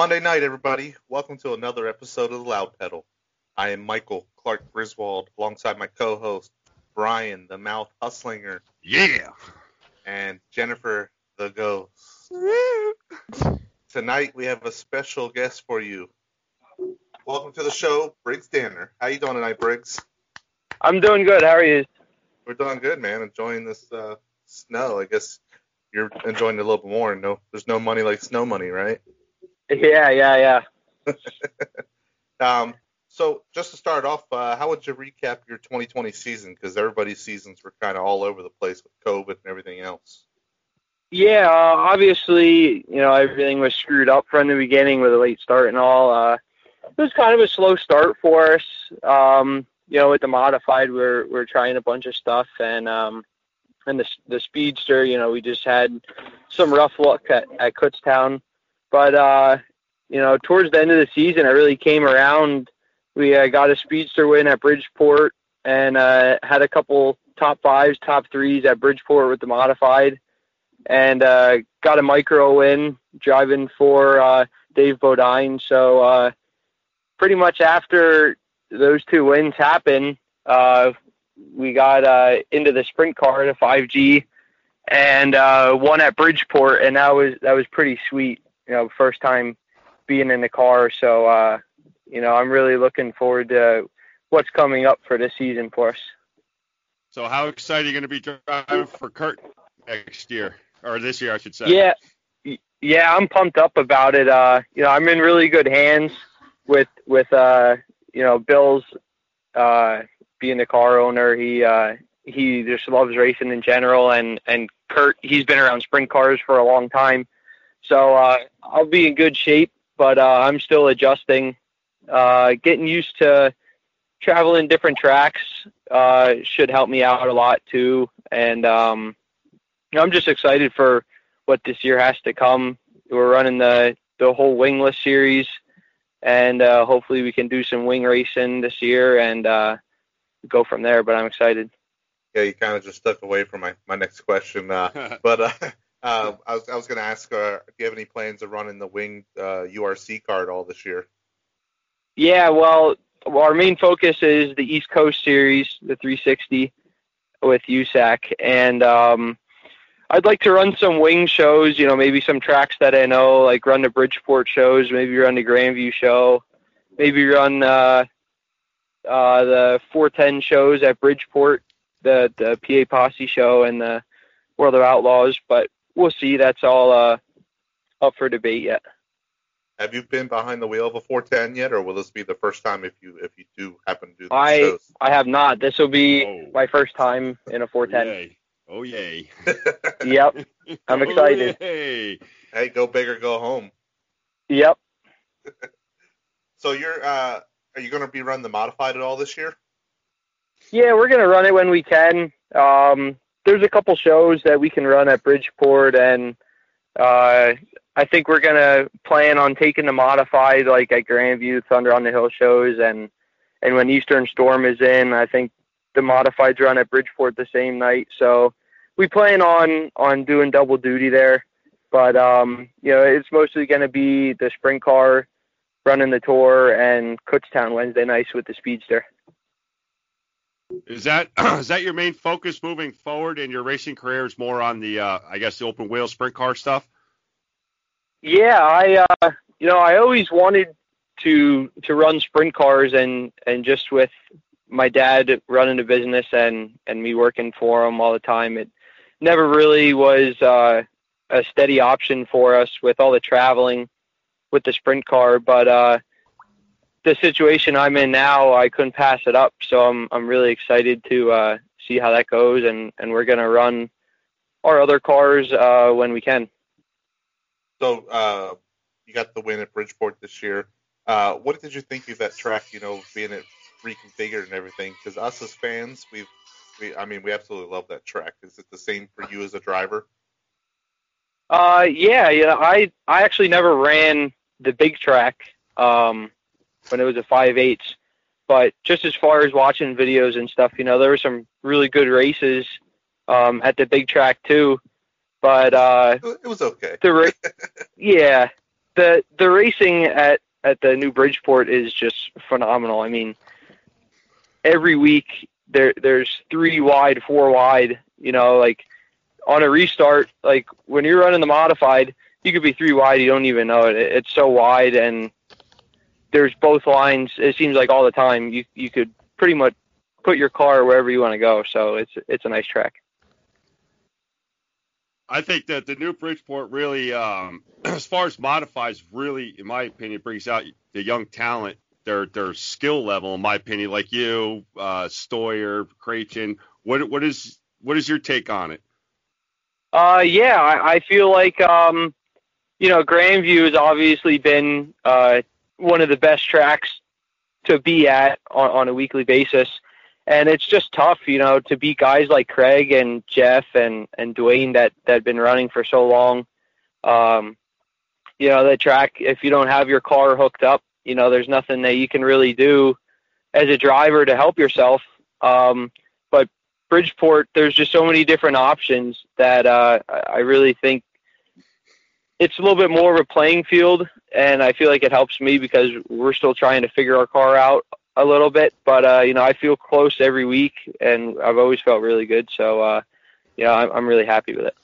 Monday night, everybody. Welcome to another episode of The Loud Pedal. I am Michael Clark Griswold, alongside my co-host Brian, the Mouth Hustlinger, Yeah. and Jennifer, the Ghost. Tonight we have a special guest for you. Welcome to the show, Briggs Danner. How you doing tonight, Briggs? I'm doing good. How are you? We're doing good, man. Enjoying this uh, snow. I guess you're enjoying it a little bit more. No, there's no money like snow money, right? Yeah, yeah, yeah. Um, so just to start off, uh, how would you recap your 2020 season? Because everybody's seasons were kind of all over the place with COVID and everything else. Yeah, uh, obviously, you know, everything was screwed up from the beginning with a late start and all. Uh, it was kind of a slow start for us. Um, you know, with the modified, we're we're trying a bunch of stuff, and um, and the the speedster, you know, we just had some rough luck at at Kutztown, but uh, you know, towards the end of the season, I really came around. We uh, got a speedster win at Bridgeport, and uh, had a couple top fives, top threes at Bridgeport with the modified and uh, got a micro win driving for uh, Dave Bodine. So uh, pretty much after those two wins happened, uh, we got uh, into the sprint car, the 5G, and uh, won at Bridgeport, and that was that was pretty sweet. You know, first time being in the car. So uh, you know, I'm really looking forward to what's coming up for this season for us. So how excited are you going to be driving for Curt next year or this year, I should say? Yeah, yeah, I'm pumped up about it. Uh, you know, I'm in really good hands with with uh, you know, Bill's uh, being the car owner. He uh, he just loves racing in general, and and Curt, he's been around sprint cars for a long time, so uh, I'll be in good shape. But uh, I'm still adjusting, uh, getting used to traveling different tracks. Uh, should help me out a lot too, and um, I'm just excited for what this year has to come. We're running the the whole wingless series, and uh, hopefully we can do some wing racing this year and uh, go from there. But I'm excited. Yeah, you kind of just stuck away from my, my next question. Uh, but uh, uh, I was I was going to ask, uh, do you have any plans of running the winged uh, URC card all this year? Yeah, well, our main focus is the East Coast series, the 360 with USAC, and um, I'd like to run some wing shows. You know, maybe some tracks that I know, like run the Bridgeport shows, maybe run the Grandview show, maybe run uh, uh, the 410 shows at Bridgeport, the the PA Posse show, and the World of Outlaws. But we'll see. That's all uh, up for debate yet. Have you been behind the wheel of a 410 yet, or will this be the first time if you if you do happen to do the I shows? I have not. This will be Oh. my first time in a 410. Yay. Oh yay. Yep. I'm excited. Oh, yay. hey, go big or go home. Yep. So you're uh, are you going to be running the modified at all this year? Yeah, we're gonna run it when we can. Um, there's a couple shows that we can run at Bridgeport, and uh, I think we're gonna plan on taking the modified like at Grandview, Thunder on the Hill shows, and and when Eastern Storm is in, I think the modifieds run at Bridgeport the same night. So we plan on on doing double duty there, but um, you know it's mostly gonna be the sprint car running the tour and Kutztown Wednesday nights with the Speedster. Is that is that your main focus moving forward in your racing career? Is more on the uh, I guess the open wheel sprint car stuff? Yeah, I uh, you know I always wanted to to run sprint cars and and just with my dad running the business and and me working for him all the time, it never really was uh, a steady option for us with all the traveling with the sprint car. But uh, the situation I'm in now, I couldn't pass it up. So I'm I'm really excited to uh, see how that goes, and and we're gonna run our other cars uh, when we can. So uh, you got the win at Bridgeport this year. Uh, what did you think of that track? You know, being it reconfigured and everything. Because us as fans, we've we I mean we absolutely love that track. Is it the same for you as a driver? Uh, yeah, yeah. I I actually never ran the big track um, when it was a five eighths, but just as far as watching videos and stuff, you know, there were some really good races um, at the big track too. But uh, It was okay. the ra- yeah, the the racing at at the new Bridgeport is just phenomenal. I mean, every week there there's three wide, four wide. You know, like on a restart, like when you're running the modified, you could be three wide. You don't even know it. It- It's so wide, and there's both lines. It seems like all the time. You you could pretty much put your car wherever you want to go. So it's it's a nice track. I think that the new Bridgeport really, um, as far as modifies, really, in my opinion, brings out the young talent, their their skill level, in my opinion. Like you, uh, Stoyer, Creighton. What what is what is your take on it? Uh, yeah, I, I feel like um, you know Grandview has obviously been uh, one of the best tracks to be at on, on a weekly basis, and it's just tough, you know, to beat guys like Craig and Jeff and and Dwayne that that have been running for so long. Um, you know, the track if you don't have your car hooked up, you know, there's nothing that you can really do as a driver to help yourself. Um, but Bridgeport, there's just so many different options that uh, I I really think it's a little bit more of a playing field, and I feel like it helps me because we're still trying to figure our car out a little bit. But uh, you know, I feel close every week, and I've always felt really good. So uh, you know, I'm, I'm really happy with it.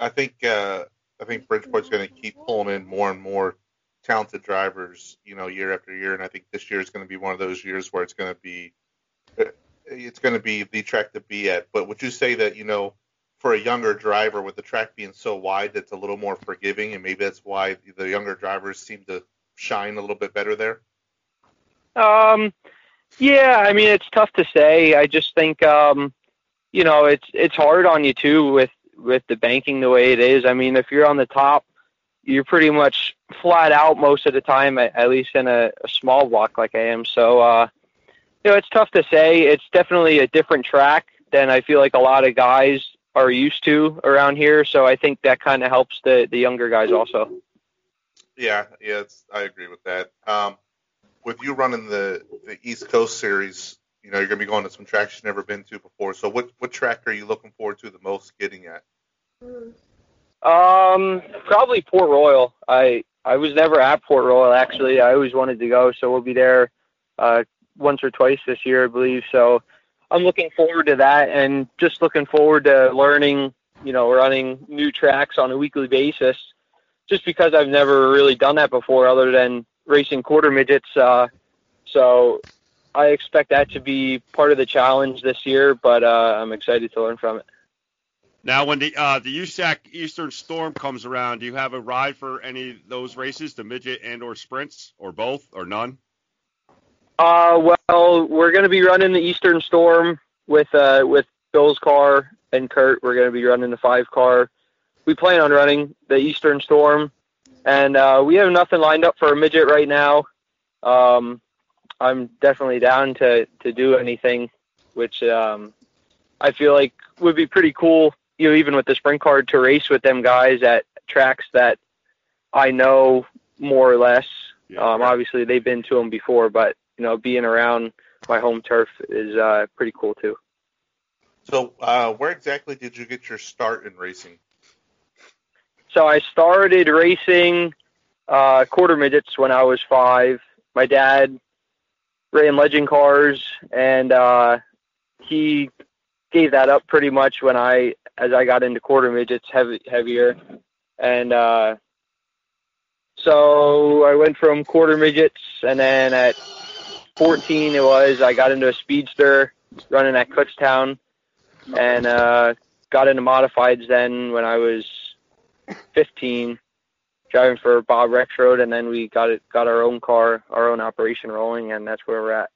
I think uh, I think Bridgeport's going to keep pulling in more and more talented drivers, you know, year after year, and I think this year is going to be one of those years where it's going to be uh, it's going to be the track to be at. But would you say that you know, for a younger driver, with the track being so wide, that's a little more forgiving, and maybe that's why the younger drivers seem to shine a little bit better there? Um, yeah, I mean, it's tough to say. I just think, um, you know, it's it's hard on you too with with the banking the way it is. I mean, if you're on the top, you're pretty much flat out most of the time, at, at least in a, a small block like I am. So, uh, you know, it's tough to say. It's definitely a different track than I feel like a lot of guys are used to around here. So I think that kind of helps the the younger guys also. Yeah, yeah, it's, I agree with that. Um, with you running the the East Coast series, you know, you're gonna be going to some tracks you've never been to before. So, what what track are you looking forward to the most getting at? Um, probably Port Royal. I I was never at Port Royal actually. I always wanted to go, so we'll be there uh, once or twice this year, I believe. So I'm looking forward to that, and just looking forward to learning. You know, running new tracks on a weekly basis, just because I've never really done that before, other than racing quarter midgets. Uh, so I expect that to be part of the challenge this year, but uh, I'm excited to learn from it. Now, when the uh, the USAC Eastern Storm comes around, do you have a ride for any of those races, the midget and or sprints, or both, or none? Uh, well, we're going to be running the Eastern Storm with uh, with Bill's car and Curt. We're going to be running the five car. We plan on running the Eastern Storm, and uh, we have nothing lined up for a midget right now. Um, I'm definitely down to to do anything, which um, I feel like would be pretty cool. You know, even with the sprint card to race with them guys at tracks that I know more or less. Yeah, um, right. obviously, they've been to them before, but you know, being around my home turf is uh, pretty cool too. So, uh, where exactly did you get your start in racing? So I started racing uh, quarter midgets when I was five. My dad ran legend cars, and uh, he gave that up pretty much when I, as I got into quarter midgets, heavy, heavier, and uh, so I went from quarter midgets, and then at 14 it was I got into a speedster running at Kutztown, and uh, got into modifieds then when I was 15 driving for Bob Rexroad, and then we got it got our own car, our own operation rolling, and that's where we're at.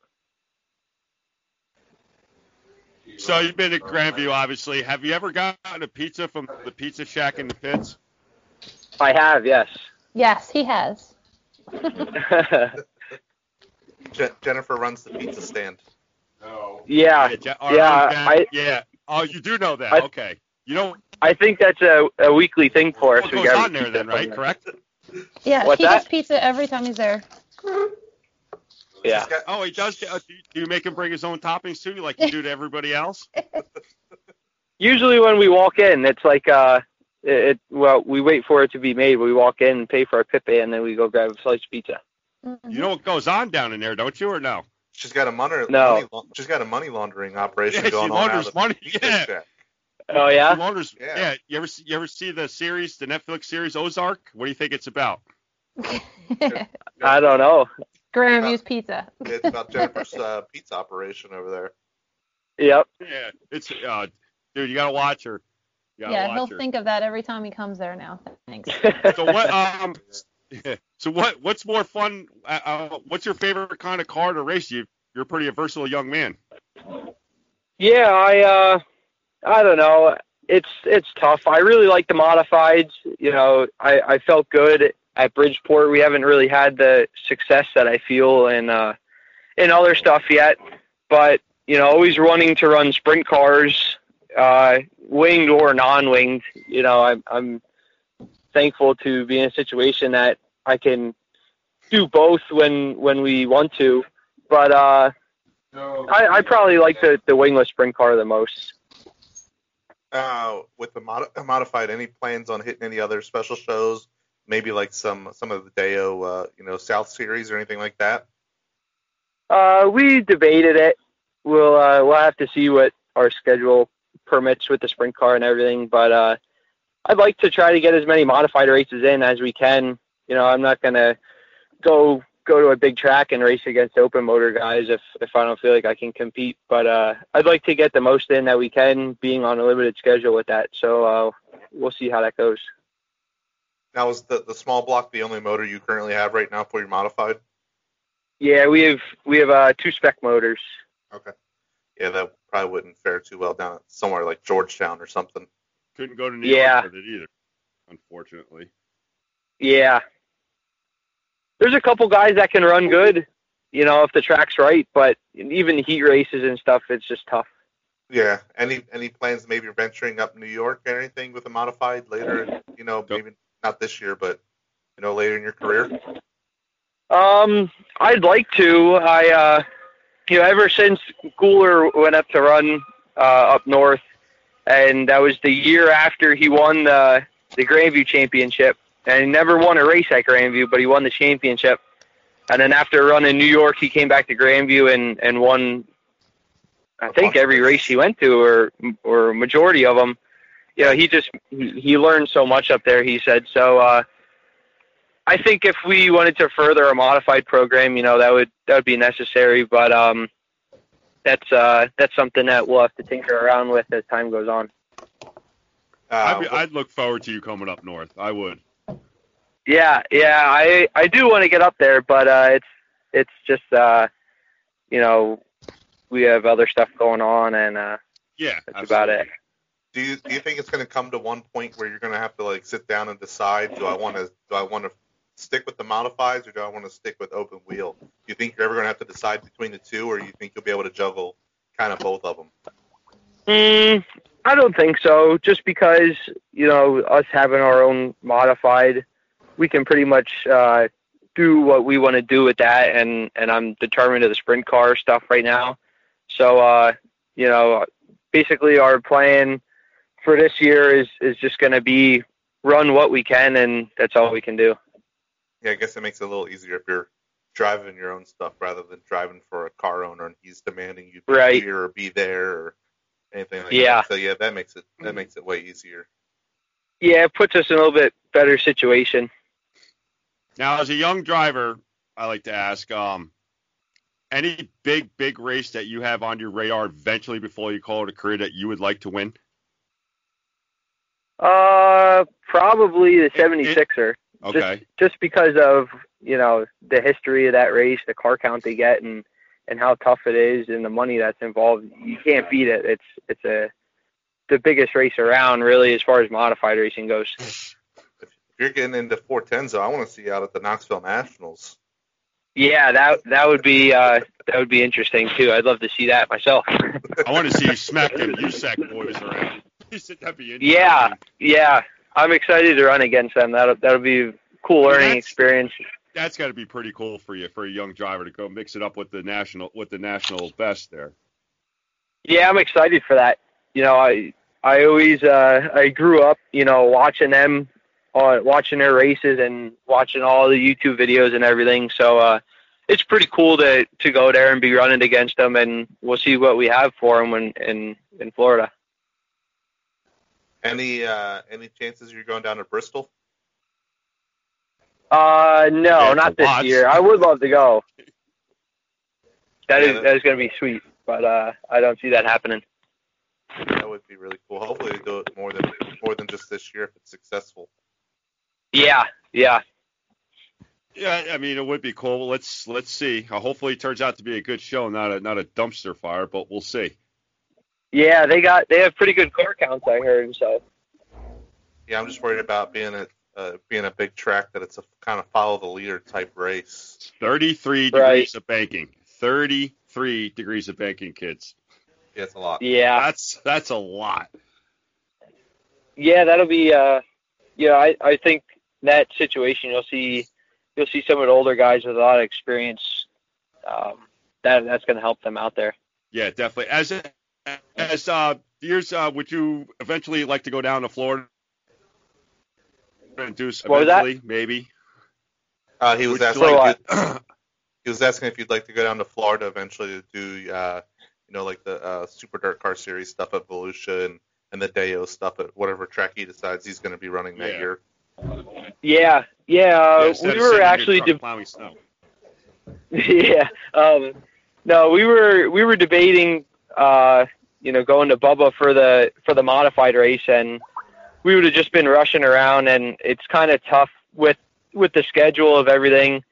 So you've been to Grandview, obviously. Have you ever gotten a pizza from the Pizza Shack in the pits? I have, yes. Yes, he has. Je- Jennifer runs the pizza stand. yeah, Je- yeah, or- or I- yeah. Oh, you do know that. I- okay. You know I think that's a, a weekly thing for us. what We goes got on there then, right? Correct? Yeah, What's he does that? pizza every time he's there. Yeah. Got- Oh, he does. Uh, do, you, make him bring his own toppings too, like you do to everybody else? Usually when we walk in, it's like uh, it, it well, we wait for it to be made. We walk in, pay for our pippe, and then we go grab a slice of pizza. Mhm. You know what goes on down in there, don't you, or no? She's got a money, No. money laun- she's got a money laundering operation Yeah, she going on out launders of money, yeah. shack. Oh yeah. He launders- Yeah. yeah. You ever see, you ever see the series, the Netflix series Ozark? What do you think it's about? I don't know. Grandview's Pizza. It's about Jennifer's uh, pizza operation over there. Yep. Yeah, it's uh, dude, you gotta watch her. You gotta Yeah, watch he'll her. think of that every time he comes there now. Thanks. So what? Um, so what? What's more fun? Uh, uh, what's your favorite kind of car to race? You, you're pretty a versatile young man. Yeah, I uh I don't know. It's it's tough. I really like the modifieds. You know, I, I felt good at Bridgeport. We haven't really had the success that I feel in uh in other stuff yet. But, you know, always running to run sprint cars, uh winged or non winged, you know, I'm I'm thankful to be in a situation that I can do both when when we want to. But uh I, I probably like the, the wingless sprint car the most. Uh, with the mod- modified, any plans on hitting any other special shows? Maybe like some some of the Deyo, uh, you know, South Series or anything like that. Uh, we debated it. We'll uh, we'll have to see what our schedule permits with the sprint car and everything. But uh, I'd like to try to get as many modified races in as we can. You know, I'm not gonna go go to a big track and race against open motor guys if if I don't feel like I can compete. But uh, I'd like to get the most in that we can, being on a limited schedule with that. So uh, we'll see how that goes. Now, is the the small block the only motor you currently have right now for your modified? Yeah, we have we have uh, two spec motors. Okay. Yeah, that probably wouldn't fare too well down at somewhere like Georgetown or something. Couldn't go to New Yeah. York with it either, unfortunately. Yeah. There's a couple guys that can run good, you know, if the track's right, but even heat races and stuff, it's just tough. Yeah. Any any plans maybe venturing up New York or anything with a modified later? You know, maybe not this year, but you know, later in your career. Um, I'd like to. I, uh, you know, ever since Cooler went up to run uh, up north, and that was the year after he won the the Grandview Championship, and he never won a race at Grandview, but he won the championship. And then after running New York, he came back to Grandview and and won. I think every race he went to, or or majority of them. You know, he just he learned so much up there. He said so. uh I think if we wanted to further a modified program, you know, that would that would be necessary. But um, that's uh, that's something that we'll have to tinker around with as time goes on. I'd, Uh, be, I'd look forward to you coming up north. I would. Yeah, yeah, I I do want to get up there, but uh, it's it's just uh, you know, we have other stuff going on, and uh, Yeah, that's about it. do you do you think it's going to come to one point where you're going to have to like sit down and decide? Do I want to do I want to stick with the modifieds or do I want to stick with open wheel? Do you think you're ever going to have to decide between the two, or do you think you'll be able to juggle kind of both of them? Mm, I don't think so. Just because you know us having our own modified, we can pretty much uh, do what we want to do with that, and and I'm determined to the sprint car stuff right now. So uh, you know, basically our plan for this year is is just going to be run what we can, and that's all we can do. Yeah, I guess it makes it a little easier if you're driving your own stuff rather than driving for a car owner and he's demanding you be Right. here or be there or anything like Yeah. that. So yeah, that makes it that makes it way easier. Yeah, it puts us in a little bit better situation. Now, as a young driver, I like to ask, um, any big, big race that you have on your radar eventually before you call it a career that you would like to win? Uh, probably the 76er. Okay. just because of you know the history of that race, the car count they get, and and how tough it is, and the money that's involved. You can't beat it. It's it's a the biggest race around, really, as far as modified racing goes. If you're getting into 410s, I want to see you out at the Knoxville Nationals. Yeah, that that would be uh, that would be interesting too. I'd love to see that myself. I want to see you smack them USAC boys around. You said that'd be interesting. Yeah. yeah, I'm excited to run against them. That'll that'll be a cool learning That's- experience. That's got to be pretty cool for you, for a young driver to go mix it up with the national, with the national best there. Yeah, I'm excited for that. You know, I I always uh I grew up, you know, watching them uh watching their races and watching all the YouTube videos and everything. So uh it's pretty cool to to go there and be running against them and we'll see what we have for them when in in Florida. Any uh, any chances you're going down to Bristol? Uh no, Yeah, not this lots. year. I would love to go. That Yeah, is that- that is going to be sweet, but uh I don't see that happening. That would be really cool. Hopefully, they do it more than more than just this year if it's successful. Yeah, yeah. Yeah, I mean it would be cool. Let's let's see. Uh, hopefully, it turns out to be a good show, not a not a dumpster fire, but we'll see. Yeah, they got they have pretty good car counts I heard, so Yeah, I'm just worried about being a uh, being a big track that it's a kind of follow the leader type race. Thirty-three Right. degrees of banking. Thirty-three degrees of banking, kids. Yeah, it's a lot. yeah. That's that's a lot. Yeah, that'll be uh you know, I, I think that situation you'll see you'll see some of the older guys with a lot of experience. Um that that's gonna help them out there. Yeah, definitely. As as uh years, uh, would you eventually like to go down to Florida and do s- What was that? eventually, maybe? Uh, he was Would asking. like- if you'd- he was asking if you'd like to go down to Florida eventually to do, uh, you know, like the uh, Super Dirt Car Series stuff at Volusia and and the Deyo stuff at whatever track he decides he's going to be running that Yeah. year. Yeah, yeah. Uh, Yeah, we were sitting in your actually truck de- plowing snow. yeah. Um, no, we were we were debating, uh, you know, going to Bubba for the for the modified race, and we would have just been rushing around, and it's kind of tough with with the schedule of everything.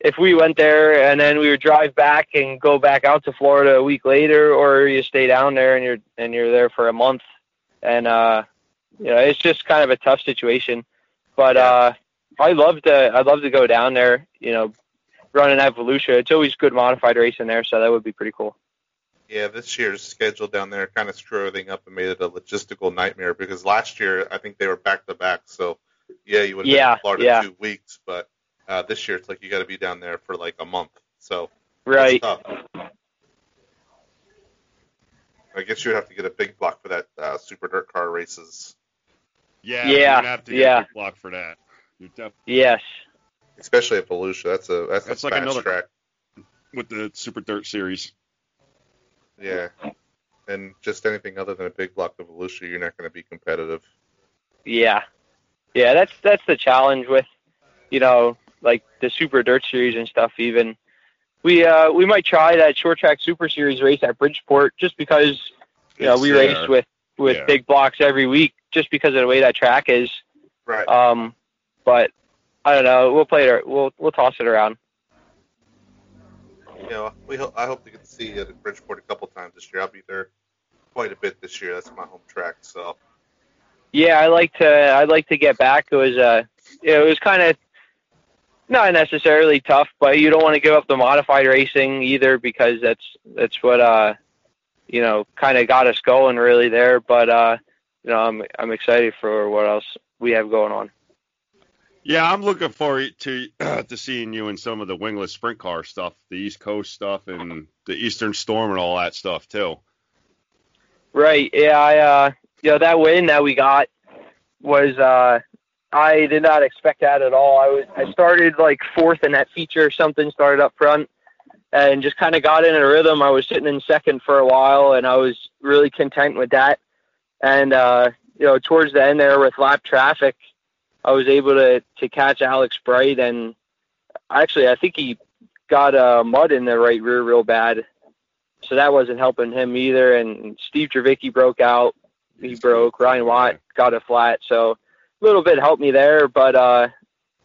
If we went there and then we would drive back and go back out to Florida a week later, or you stay down there and you're and you're there for a month, and uh, you know, it's just kind of a tough situation. But uh, I love to I'd love to go down there, you know, running at Volusia. It's always good modified racing there, so that would be pretty cool. Yeah, this year's schedule down there kind of screwed everything up and made it a logistical nightmare because last year I think they were back to back. So yeah, you would have been Yeah, in Florida yeah. two weeks, but uh, this year it's like you got to be down there for like a month. So Right. it's tough. I guess you'd have to get a big block for that uh, Super Dirt Car races, Yeah, Yeah, you're have to get yeah. a big block for that. You're def- Yes. especially at Volusia. That's a that's, That's a like fast another- track. with the Super Dirt Series. Yeah, and just anything other than a big block of Volusia, you're not going to be competitive. Yeah. Yeah, that's that's the challenge with, you know, like the Super Dirt Series and stuff. Even we uh we might try that short track Super Series race at Bridgeport just because you know It's we there. race with with Yeah. big blocks every week just because of the way that track is. Right. Um, but I don't know. We'll play it. We'll we'll toss it around. You know, we ho- I hope to get to see you at Bridgeport a couple times this year. I'll be there quite a bit this year. That's my home track. So Yeah, I like to. I'd like to get back. It was uh, it was kind of not necessarily tough, but you don't want to give up the modified racing either because that's that's what uh, you know, kind of got us going really there. But uh, you know, I'm I'm excited for what else we have going on. Yeah, I'm looking forward to to seeing you in some of the wingless sprint car stuff, the East Coast stuff, and the Eastern Storm and all that stuff too. Right. Yeah. I uh, you know, that win that we got was uh, I did not expect that at all. I was I started like fourth in that feature or something, started up front, and just kind of got in a rhythm. I was sitting in second for a while, and I was really content with that. And uh, you know, towards the end there with lap traffic, I was able to to catch Alex Bright, and actually I think he got uh, mud in the right rear real bad so that wasn't helping him either. And Steve Drevicki broke out. He broke. Ryan Watt got a flat. So a little bit helped me there, but uh,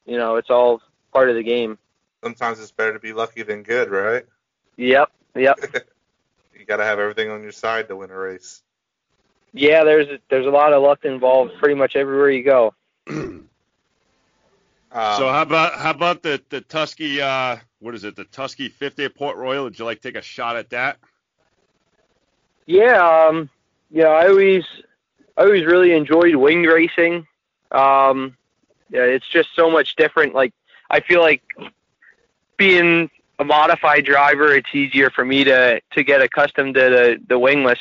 you know, it's all part of the game. Sometimes it's better to be lucky than good, right? Yep, yep. You got to have everything on your side to win a race. yeah, there's there's a lot of luck involved pretty much everywhere you go. Um, so how about how about the the Tusky uh what is it the Tusky 50 at Port Royal? Would you like to take a shot at that? Yeah, um, know, I always I always really enjoyed wing racing. Um, yeah, it's just so much different. Like I feel like being a modified driver, it's easier for me to to get accustomed to the the wingless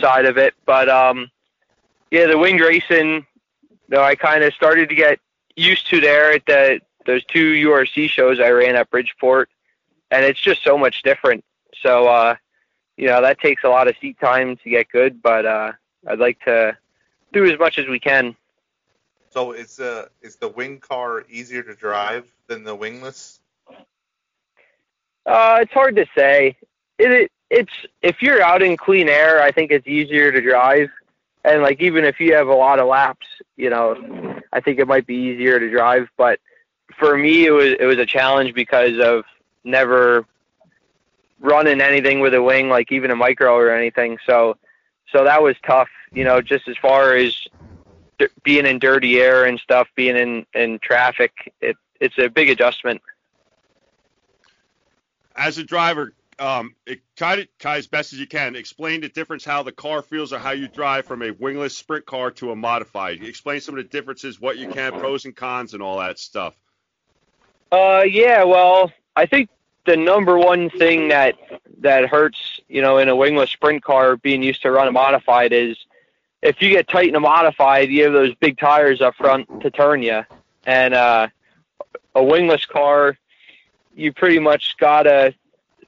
side of it. But um, yeah, the winged racing, though, I kind of started to get used to there at the those two URC shows I ran at Bridgeport, and it's just so much different. So uh, you know that takes a lot of seat time to get good, but uh, I'd like to do as much as we can. so is uh is the wing car easier to drive than the wingless? Uh, it's hard to say. It, it it's if you're out in clean air, I think it's easier to drive. And like even if you have a lot of laps, you know, I think it might be easier to drive. But for me, it was it was a challenge because of never running anything with a wing, like even a micro or anything. So so that was tough. You know, just as far as being in dirty air and stuff, being in in traffic, it it's a big adjustment. As a driver, um, it, try try as best as you can explain the difference how the car feels or how you drive from a wingless sprint car to a modified. Explain some of the differences, what you can, pros and cons, and all that stuff. Uh, yeah. Well, I think the number one thing that that hurts, you know, in a wingless sprint car, being used to run a modified, is if you get tight in a modified, you have those big tires up front to turn you, and uh, a wingless car, you pretty much gotta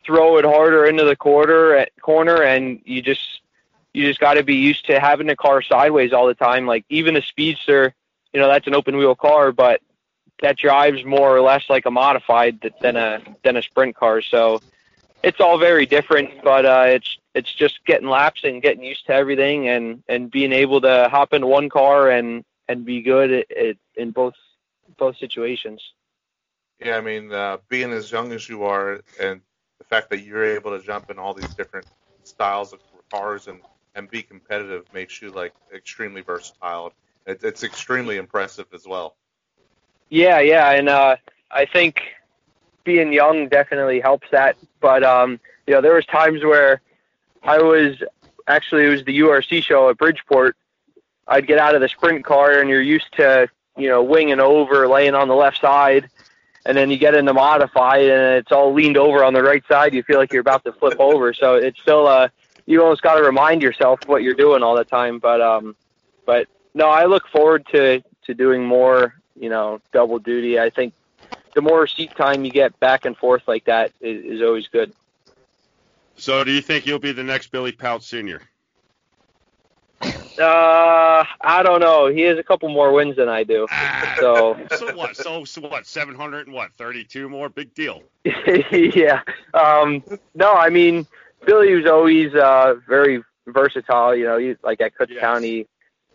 throw it harder into the quarter at corner, and you just you just got to be used to having the car sideways all the time. Like even a speedster, you know, that's an open wheel car, but that drives more or less like a modified than a than a sprint car. So it's all very different, but uh, it's it's just getting laps and getting used to everything, and and being able to hop into one car and and be good at, at, in both both situations. Yeah, I mean, uh, being as young as you are, and the fact that you're able to jump in all these different styles of cars and and be competitive makes you like extremely versatile. It, it's extremely impressive as well. Yeah, yeah, and uh, I think being young definitely helps that. But um, you know, there was times where I was actually it was the URC show at Bridgeport. I'd get out of the sprint car, and you're used to you know winging over, laying on the left side, and then you get in the modified, and it's all leaned over on the right side. You feel like you're about to flip over. So it's still uh, you almost got to remind yourself what you're doing all the time. But um, but no, I look forward to to doing more you know, double duty. I think the more seat time you get back and forth like that is, is always good. So, do you think you'll be the next Billy Pauch Senior? Uh, I don't know. He has a couple more wins than I do. Ah, So so what? So, so what? 700 and what? 32 more? Big deal. yeah. Um, no, I mean Billy was always uh, very versatile. You know, he, like at Cook Yes. County,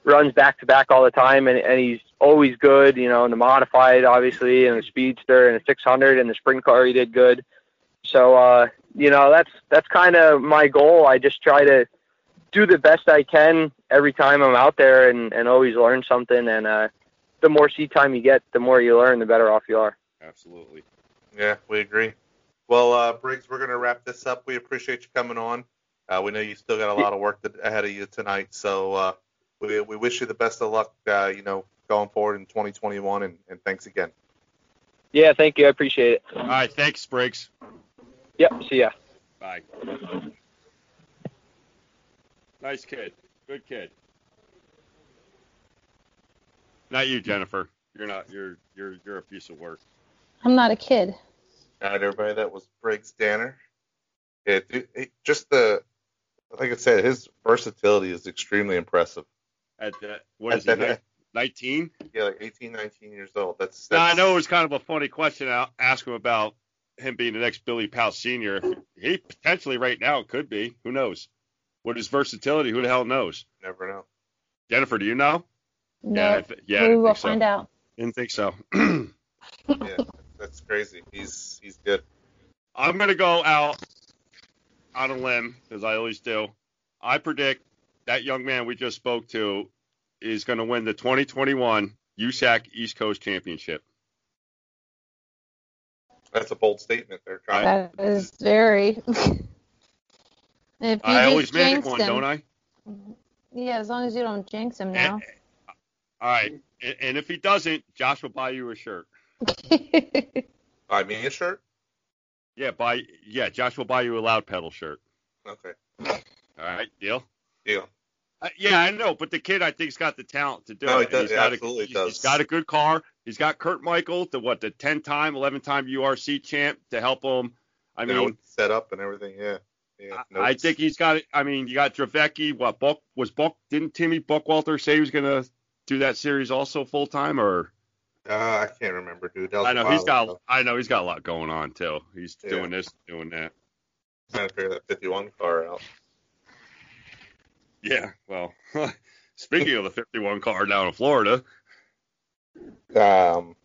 runs back to back all the time, and, and he's always good. You know, in the modified, obviously, and the speedster and the 600 and the sprint car, he did good. So, uh, you know, that's that's kind of my goal. I just try to do the best I can every time I'm out there, and and always learn something. And uh, the more seat time you get, the more you learn, the better off you are. Absolutely. Yeah, we agree. Well, uh, Briggs, we're going to wrap this up. We appreciate you coming on. Uh, we know you still got a lot of work to, ahead of you tonight, so uh, we, we wish you the best of luck, uh, you know, going forward in 2021, and, and thanks again. Yeah, thank you. I appreciate it. All right. Thanks, Briggs. Yep. See ya. Bye. Nice kid. Good kid. Not you, Jennifer. You're not. You're you're you're a piece of work. I'm not a kid. All right, everybody, that was Briggs Danner. Yeah, dude, he- just the, like I said, his versatility is extremely impressive. At the, what is At he? that- 19? Yeah, like 18, 19 years old. That's, Now I know it was kind of a funny question to ask him about him being the next Billy Pauch Senior. He potentially right now could be. Who knows? What is versatility? Who the hell knows? never know. Jennifer, do you know? No. Yeah, I th- yeah, we didn't will think so. find out. Didn't think so. Yeah, that's crazy. He's he's good. I'm gonna go out on a limb as I always do. I predict that young man we just spoke to is going to win the 2021 USAC East Coast Championship. That's a bold statement there, Kyle. That is very. if you I just always make jinxed one, him, don't I? Yeah, as long as you don't jinx him now. And- all right, and, and if he doesn't, Josh will buy you a shirt. Buy me a shirt. Yeah, buy. Yeah, Josh will buy you a loud pedal shirt. Okay. All right, deal. Deal. Uh, yeah, I know, but the kid I think's got the talent to do No, it. he does- He's he got a- absolutely he's- does. He's got a good car. He's got Curt Michael, the what, the 10-time, 11-time URC champ to help him. I You mean, set up and everything. Yeah. Yeah. I, I think he's got it. I mean, you got Drevicki. What Buck was Buck? Didn't Timmy Buckwalter say he was gonna do that series also full time? Or Uh, I can't remember, dude. I know he's got. ago. I know he's got a lot going on too. He's Yeah. doing this, doing that. trying to figure that 51 car out. Yeah. Well, speaking of the 51 car down in Florida, Um.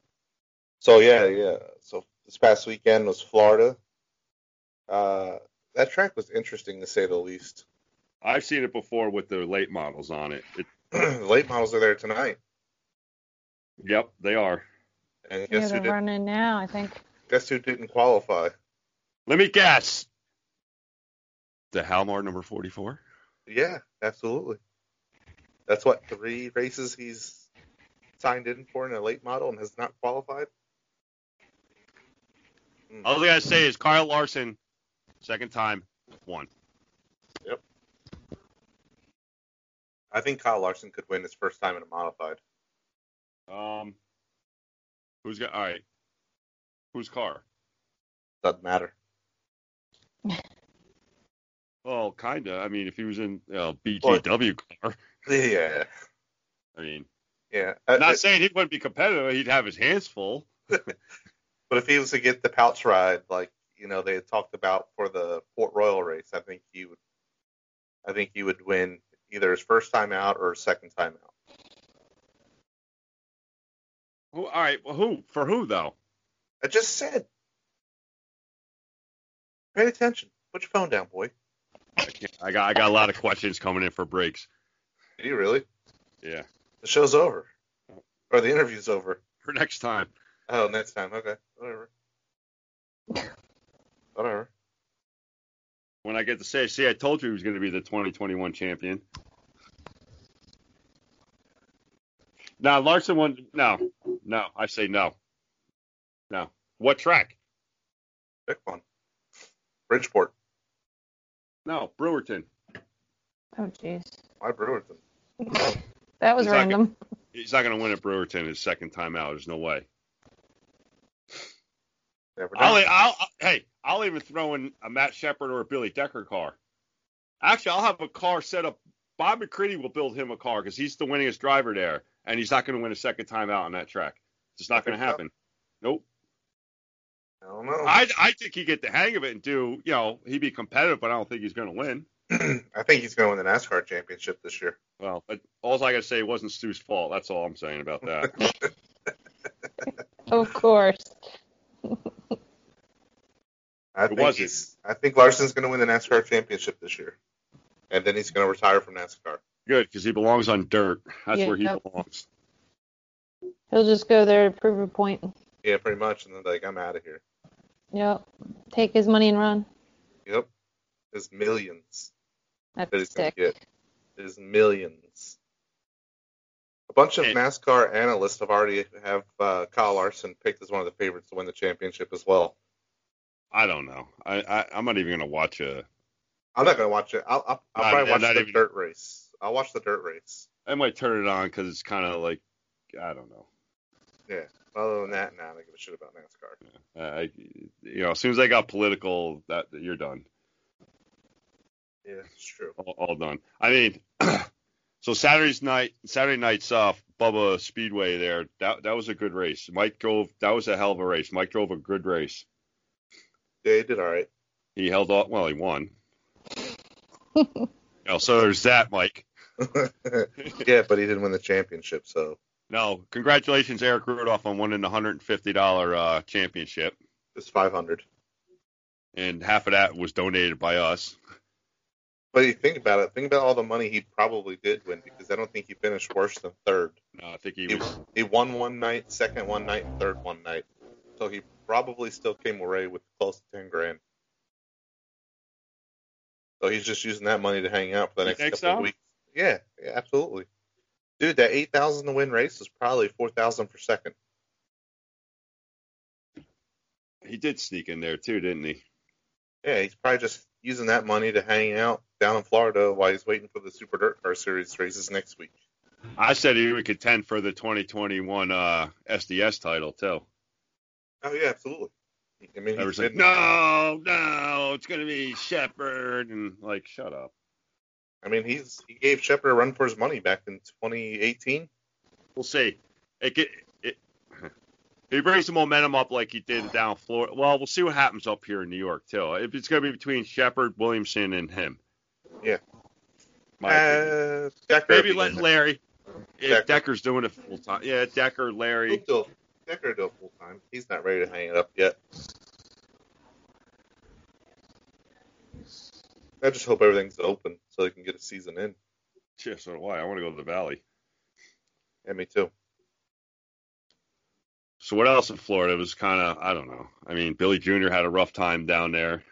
So yeah, yeah. So this past weekend was Florida. Uh, that track was interesting to say the least. I've seen it before with the late models on it. it the late models are there tonight, yep, they are. and yeah, guess who they're did? running now, I think. Guess who didn't qualify? Let me guess. The Halmar number 44. Yeah, absolutely. That's what three races he's signed in for in a late model and has not qualified. All I gotta say is Kyle Larson, second time, won. Yep. I think Kyle Larson could win his first time in a modified. Um, who's got? All right, whose car? Doesn't matter. Well, kinda. I mean, if he was in uh, BGW car, Yeah, I mean, yeah. Not saying he wouldn't be competitive. He'd have his hands full. but if he was to get the Pauch ride, like you know they had talked about for the Port Royal race, I think he would. I think he would win either his first time out or his second time out. Who? All right. Well, who? For who though? I just said. Pay attention. Put your phone down, boy. I, I got I got a lot of questions coming in for Briggs. Did you really? Yeah, The show's over, or the interview's over. for next time. Oh, next time. Okay, whatever. Whatever. When I get to say, see, I told you he was going to be the 2021 champion. Now Larson won. No, no. I say no. No. What track? Pick one. Bridgeport. No, Brewerton. Oh, jeez. Why Brewerton? That was He's not random. He's not going to win at Brewerton his second time out. There's no way. Never. I'll, I'll, I'll- hey, I'll even throw in a Matt Sheppard or a Billy Decker car. Actually, I'll have a car set up. Bob McCreadie will build him a car because he's the winningest driver there, and he's not going to win a second time out on that track. It's just not going to happen. Nope. I don't know. I, I think he'd get the hang of it and do, you know, he'd be competitive, but I don't think he's going to win. I think he's going to win the NASCAR championship this year. Well, but all I got to say wasn't Stu's fault. That's all I'm saying about that. Of course. I It think wasn't. he's, I think Larson's going to win the NASCAR championship this year, and then he's going to retire from NASCAR. Good, because he belongs on dirt. That's where he Yeah. belongs. He'll just go there to prove a point. Yeah, pretty much. And then like, I'm out of here. Yep. Take his money and run. Yep. There's millions That's that he's going sick. to get. There's millions. A bunch of And- NASCAR analysts have already have uh, Kyle Larson picked as one of the favorites to win the championship as well. I don't know. I, I I'm not even going to watch a. I'm not going to watch it. I'll, I'll, I'll Not- probably watch the even- dirt race. I'll watch the dirt race. I might turn it on because it's kind of like, I don't know. Yeah. Other than that, nah, I don't give a shit about NASCAR. Uh, I, you know, as soon as they got political, that you're done, Yeah, it's true. all, all done. I mean, so Saturday's night, Saturday night's off. Bubba Speedway there. That that was a good race. Mike drove. That was a hell of a race. Mike drove a good race. Yeah, he did all right. He held off. Well, he won. you know, so there's that, Mike. yeah, but he didn't win the championship, so No, congratulations, Erick Rudolph, on winning the hundred and fifty dollar uh, championship, It's 500. and half of that was donated by us. But you think about it. Think about all the money he probably did win because I don't think he finished worse than third. No, I think he He, was. he won one night, second one night, and third one night. So he probably still came away with close to 10 grand. So he's just using that money to hang out for the You next couple so? of weeks. Yeah, yeah, absolutely. Dude, that 8,000 to win race was probably 4,000 for second. He did sneak in there too, didn't he? Yeah, he's probably just using that money to hang out down in Florida while he's waiting for the Super DIRTcar Series races next week. I said he would contend for the 2021 uh, SDS title too. Oh yeah, absolutely. I mean, I he's was like, been- no, no, it's gonna be Sheppard, and like, shut up. I mean, he's he gave Sheppard a run for his money back in 2018. We'll see. It, get, it he brings the momentum up like he did down Florida. Well, we'll see what happens up here in New York too. If it's gonna be between Sheppard, Williamson, and him. Yeah. My. Uh, Maybe let in there. Larry. If Decker. Decker's doing it full time. Yeah, Decker, Larry. He'll do Decker do it full time. He's not ready to hang it up yet. I just hope everything's open so they can get a season in. Yeah, so do I. I want to go to the Valley. Yeah, me too. So what else in Florida was kind of I don't know. I mean, Billy Jr. had a rough time down there.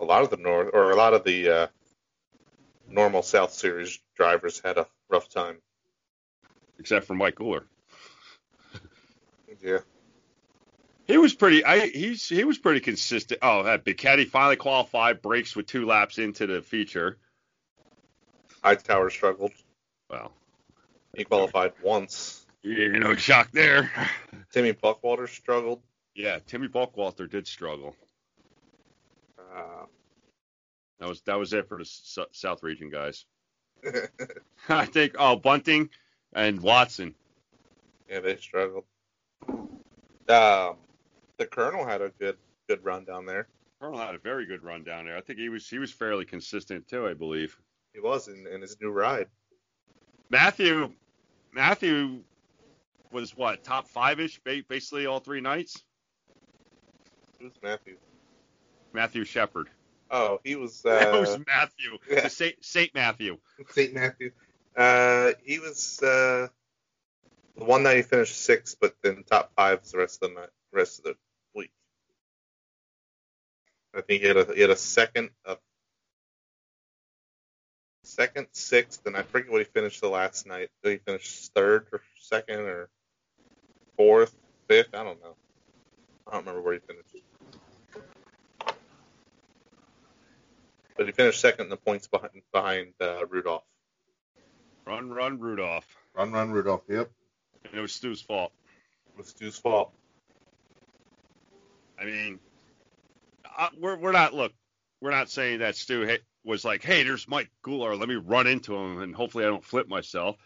A lot of the north or a lot of the uh, normal South Series drivers had a rough time. except for Mike Cooler. Yeah. He was pretty. I he's he was pretty consistent. Oh, that Caddy finally qualified, breaks with two laps into the feature. Hightower struggled. Well, He qualified once. you know, shock there. Timmy Buckwalter struggled. yeah, Timmy Buckwalter did struggle. Uh, That was that was it for the S- South Region guys. I think oh Bunting and Watson. yeah, they struggled. Um, the Colonel had a good good run down there. Colonel had a very good run down there. I think he was he was fairly consistent too. I believe. He was in, in his new ride. Matthew Matthew was what top five ish basically all three nights. Who's Matthew? Matthew Sheppard. Oh, he was that uh, was Matthew. yeah. Saint, Saint Matthew. Saint Matthew. Uh, he was uh, the one night he finished sixth, but then top five the rest of the night, rest of the week. I think he had a he had a second, a second, sixth, and I forget what he finished the last night. Did he finish third or second or fourth, fifth? I don't know. I don't remember where he finished. But he finished second in the points behind behind uh, Rudolph. Run, run, Rudolph. Run, run, Rudolph. Yep. And it was Stu's fault. It was Stu's fault. I mean, uh, we're we're not look, we're not saying that Stu was like, hey, there's Mike Gular, let me run into him and hopefully I don't flip myself.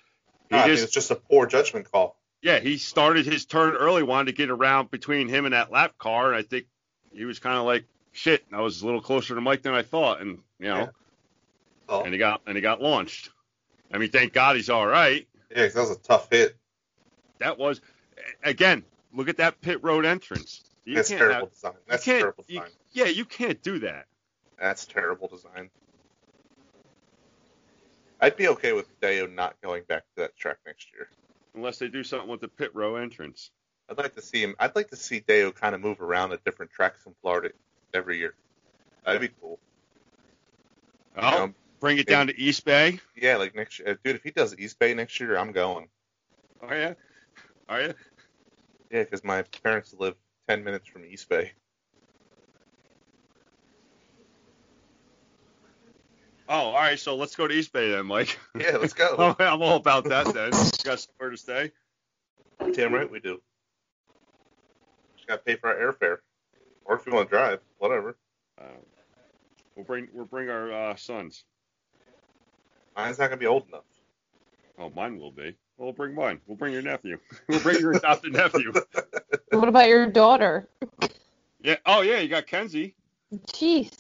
He I think just it's just a poor judgment call. yeah, he started his turn early, wanted to get around between him and that lap car, and I think he was kind of like, shit, I was a little closer to Mike than I thought, and you know, Yeah. Oh, and he got and he got launched. I mean, thank God he's all right. yeah, that was a tough hit. That was again, look at that pit road entrance. You That's terrible have- design. That's terrible you- design. yeah, you can't do that. That's terrible design. I'd be okay with Deyo not going back to that track next year. unless they do something with the pit row entrance. I'd like to see him. I'd like to see Deyo kind of move around at different tracks in Florida every year. That'd be cool. Oh, you Oh, know? bring it down to East Bay. Yeah, like next year, dude. If he does East Bay next year, I'm going. Oh yeah, are you? Yeah, because my parents live ten minutes from East Bay. Oh, all right. So let's go to East Bay then, Mike. Yeah, let's go. I'm all about that then. You got somewhere to stay? Damn right we do. Just gotta pay for our airfare, or if you want to drive, whatever. Uh, we'll bring we'll bring our uh, sons. Mine's not gonna be old enough. Oh, mine will be. We'll bring mine. We'll bring your nephew. We'll bring your adopted nephew. What about your daughter? Yeah. Oh yeah, you got Kenzie. Jeez.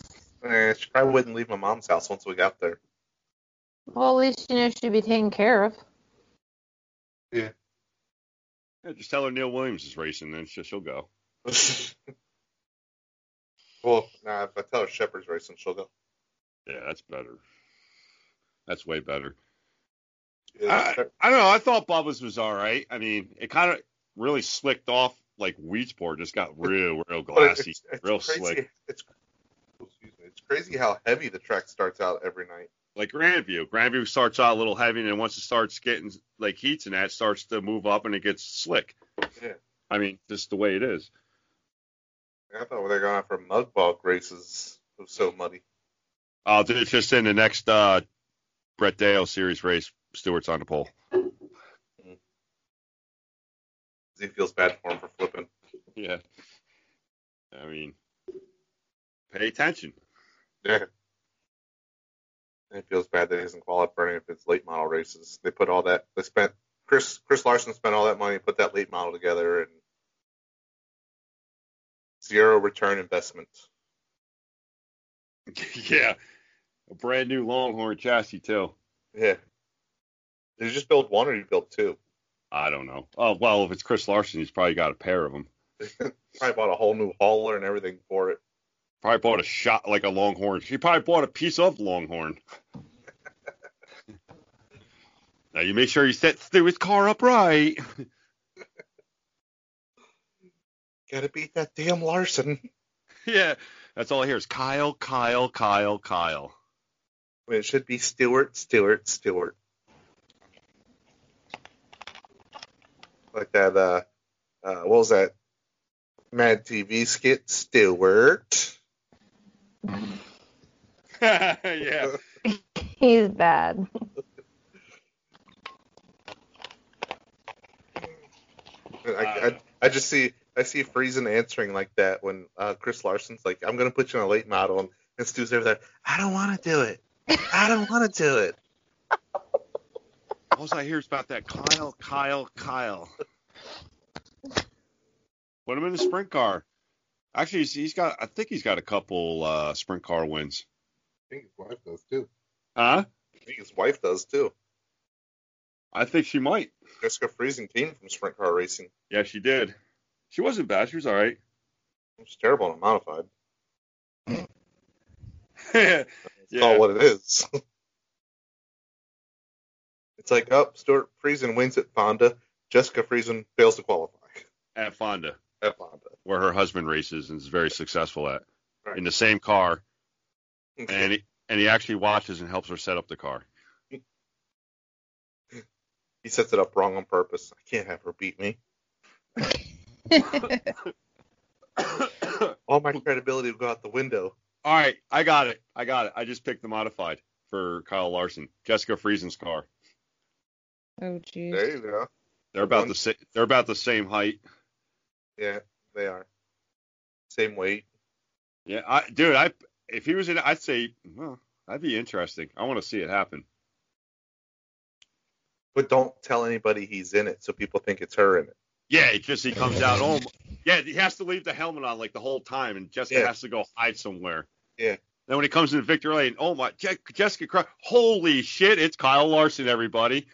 Eh, she probably wouldn't leave my mom's house once we got there. Well, at least you know she'd be taken care of. Yeah, Yeah, just tell her Neil Williams is racing, then she'll, she'll go. well, nah, if I tell her Sheppard's racing, she'll go. Yeah, that's better. That's way better. I, I don't know. I thought Bubba's was all right. I mean, it kind of really slicked off. Like Weedsport just got real, real glassy, it's, it's real crazy. slick. It's excuse me. It's crazy how heavy the track starts out every night. Like Grandview. Grandview starts out a little heavy, and then once it starts getting like heats and that, starts to move up and it gets slick. Yeah. I mean, just the way it is. I thought when they're going out for mud bog races, it was so muddy. Uh, it's just in the next uh, Brett Deyo series race. Stewart's on the pole. He feels bad for him for flipping. Yeah. I mean, pay attention. Yeah. It feels bad that he doesn't qualify for any of his late model races. They put all that. They spent Chris Chris Larson spent all that money, put that late model together, and zero return investment. yeah. A brand new Longhorn chassis too. Yeah. Did you just build one or you built two? I don't know. Oh well, if it's Chris Larson, he's probably got a pair of them. Probably bought a whole new hauler and everything for it. Probably bought a shot like a Longhorn. He probably bought a piece of Longhorn. now you make sure you set Stewart's car up right. Gotta beat that damn Larson. yeah, that's all I hear is Kyle, Kyle, Kyle, Kyle. It should be Stewart, Stewart, Stewart. Like that, uh, uh, what was that? Mad TV skit, Stewart. yeah. He's bad. I, I, I just see, I see Friesen answering like that when uh, Chris Larson's like, I'm gonna put you on a late model, and, and Stu's over there. I don't want to do it. I don't want to do it. All I hear is about that Kyle, Kyle, Kyle. Put him in the sprint car. Actually, he's, he's got. I think he's got a couple uh, sprint car wins. I think his wife does too. Huh? I think his wife does too. I think she might. Jessica Friesen came from sprint car racing. Yeah, she did. She wasn't bad. She was all right. It's terrible on a modified. yeah. It's all what it is. it's like, oh, Stewart Friesen wins at Fonda. Jessica Friesen fails to qualify At Fonda, at Fonda. where her husband races and is very successful at, Right. in the same car, and he, and he actually watches and helps her set up the car. he sets it up wrong on purpose. I can't have her beat me. All my credibility will go out the window. All right, I got it. I got it. I just picked the modified for Kyle Larson. Jessica Friesen's car. Oh jeez. There you go. They're about One- the same. They're about the same height. Yeah, they are. Same weight. Yeah, I, dude. I if he was in, I'd say, well, that'd be interesting. I want to see it happen. But don't tell anybody he's in it so people think it's her in it. Yeah, it just he comes out. Oh, yeah, he has to leave the helmet on like the whole time, and Jessica Yeah. has to go hide somewhere. Yeah. Then when he comes into Victor Lane, oh my, Je- Jessica, Cro- holy shit, it's Kyle Larson, everybody.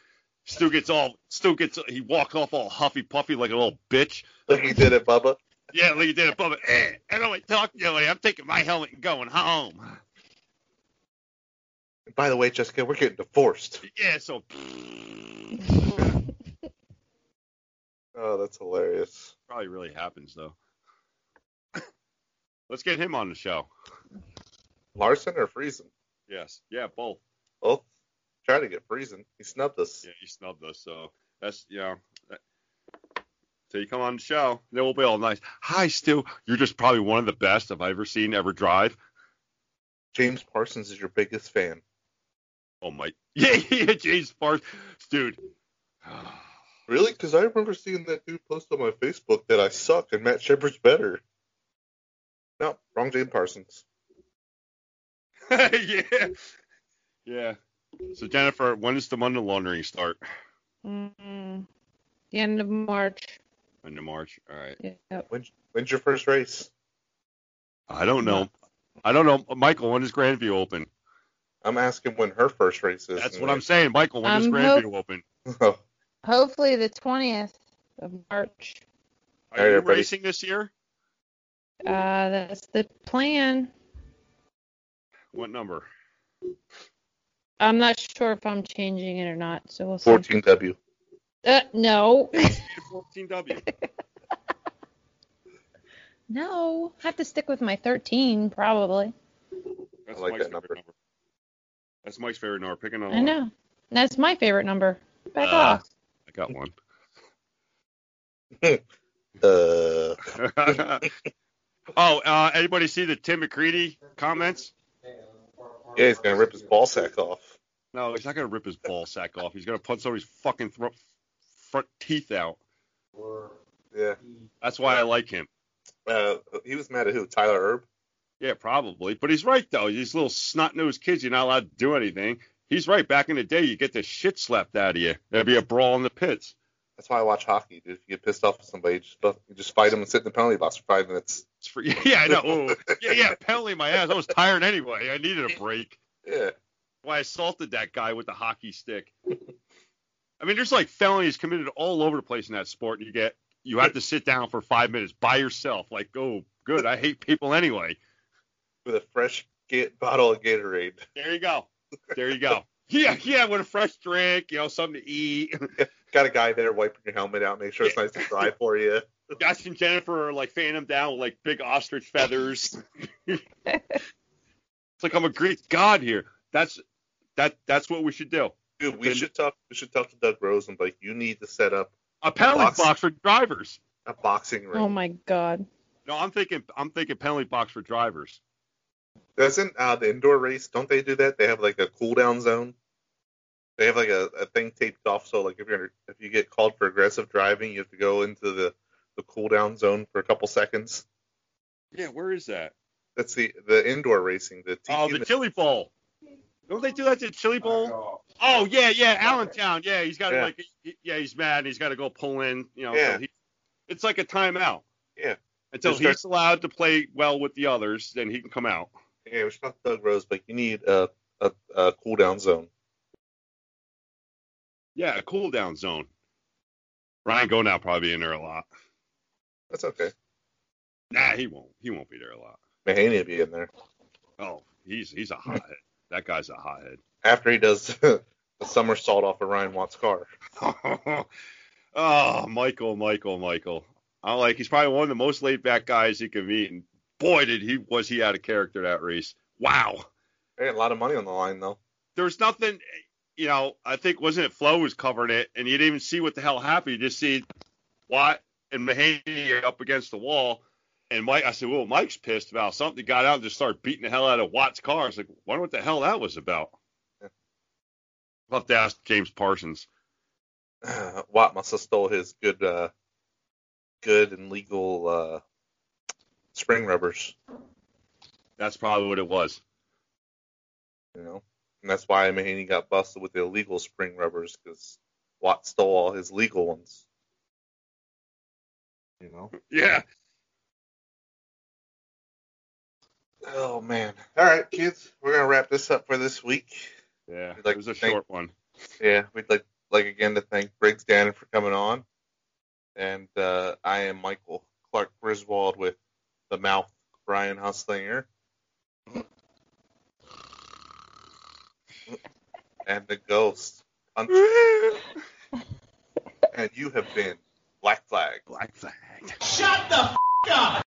Stu gets all, Stu gets, he walks off all huffy puffy like a little bitch. Like he did at Bubba. Yeah, like he did it, Bubba. Eh, I don't want to talk to you. I'm taking my helmet and going home. By the way, Jessica, we're getting divorced. Yeah, so Oh, that's hilarious. probably really happens though. Let's get him on the show. Larson or Friesen? Yes, yeah, both. Both. Try to get Friesen. He snubbed us. Yeah, he snubbed us, so that's. That, so you come on the show, then we'll be all nice. Hi, Stu. You're just probably one of the best I've ever seen ever drive. James Parsons is your biggest fan. Oh my, yeah, yeah, James Parsons, dude. Really? Because I remember seeing that dude post on my Facebook that I suck and Matt Sheppard's better. No, wrong James Parsons. yeah, yeah. So Jennifer, when does the money laundering start? Mm, the end of March. End of March. All right. Yep. When, when's your first race? I don't know. I don't know, Michael. When does Grandview open? I'm asking when her first race is. That's and what I'm saying, Michael. When does I'm Grandview open? Oh, Hopefully the twentieth. of March. Are All right, you everybody. racing this year? Uh, that's the plan. What number? I'm not sure if I'm changing it or not, so we'll see. 14W. Uh, no. 14W. no. I have to stick with my 13 probably. That's I like Mike's that number. favorite That's Mike's favorite number. Pick another I one. know. That's my favorite number. Back Uh, off. I got one. Uh, oh, uh, anybody see the Tim McCreadie comments? yeah, he's gonna rip his ball sack off. No, he's not gonna rip his ball sack off. He's gonna punch somebody's fucking throat, front teeth out. Yeah. That's why I like him. Uh, he was mad at who? Tyler Herb. Yeah, probably. But he's right though. These little snot nosed kids, you're not allowed to do anything. He's right. Back in the day, you get the shit slapped out of you. There'd be a brawl in the pits. That's why I watch hockey. Dude. If you get pissed off with somebody, just you just fight them and sit in the penalty box for five minutes. It's for, yeah, I know. Oh, yeah, yeah. Penalty my ass. I was tired anyway. I needed a break. Yeah. Why I assaulted that guy with the hockey stick. I mean, there's like felonies committed all over the place in that sport, and you get you have to sit down for five minutes by yourself. Like, oh, good. I hate people anyway. With a fresh get bottle of Gatorade. There you go. There you go. Yeah, yeah, with a fresh drink, you know, something to eat. Got a guy there wiping your helmet out, make sure it's nice and dry for you. Josh and Jennifer are like fanning him down with like big ostrich feathers. it's like I'm a Greek god here. That's that that's what we should do. Dude, we Then- should talk. We should talk to Doug Rose and like, you need to set up A penalty Box- box for drivers. a boxing ring. Oh my god. No, I'm thinking I'm thinking penalty box for drivers. Doesn't uh, the indoor race? Don't they do that? They have like a cool down zone. They have like a, a thing taped off, so like if you're if you get called for aggressive driving, you have to go into the the cool down zone for a couple seconds. Yeah, where is that? That's the the indoor racing. The Oh, TQ the Chili Bowl. Don't they do that to Chili Bowl? Oh yeah, yeah, Allentown. Yeah, he's got to Yeah. like, he- yeah, he's mad. and He's got to go pull in. You know, Yeah. so he, it's like a timeout. Yeah. Until Just start- he's allowed to play well with the others, then he can come out. Yeah, we should talk to Doug Rose, but you need a a, a cool down zone. Yeah, a cool down zone. Ryan go now probably be in there a lot. That's okay. Nah, he won't. He won't be there a lot. Mahaney will be in there Oh, he's he's a hothead. That guy's a hothead. after he does the somersault off of Ryan Watt's car. oh, Michael, Michael, Michael. I like. He's probably one of the most laid back guys you can meet, and boy, did he was he out of character that race. Wow. They had a lot of money on the line though. There was nothing. You know, I think wasn't it Flo was covering it, and you didn't even see what the hell happened. You just see Watt and Mahaney up against the wall. And Mike, I said, well, Mike's pissed about something. He got out and just started beating the hell out of Watt's car. I was like, wonder what the hell that was about. Yeah. I'll have to ask James Parsons. Watt must have stole his good, uh, good and legal uh, spring rubbers, That's probably what it was. you know, and that's why Mahaney got busted with the illegal spring rubbers because Watt stole all his legal ones. You know. Yeah. Oh man! All right, kids, we're gonna wrap this up for this week. Yeah. Like, it was a thank- short one. Yeah, we'd like like again to thank Briggs Danner for coming on, and uh, I am Michael Clark Griswold with the mouth Brian Huslinger, and the ghost, and you have been Black Flag. Black flag. Shut the f- up!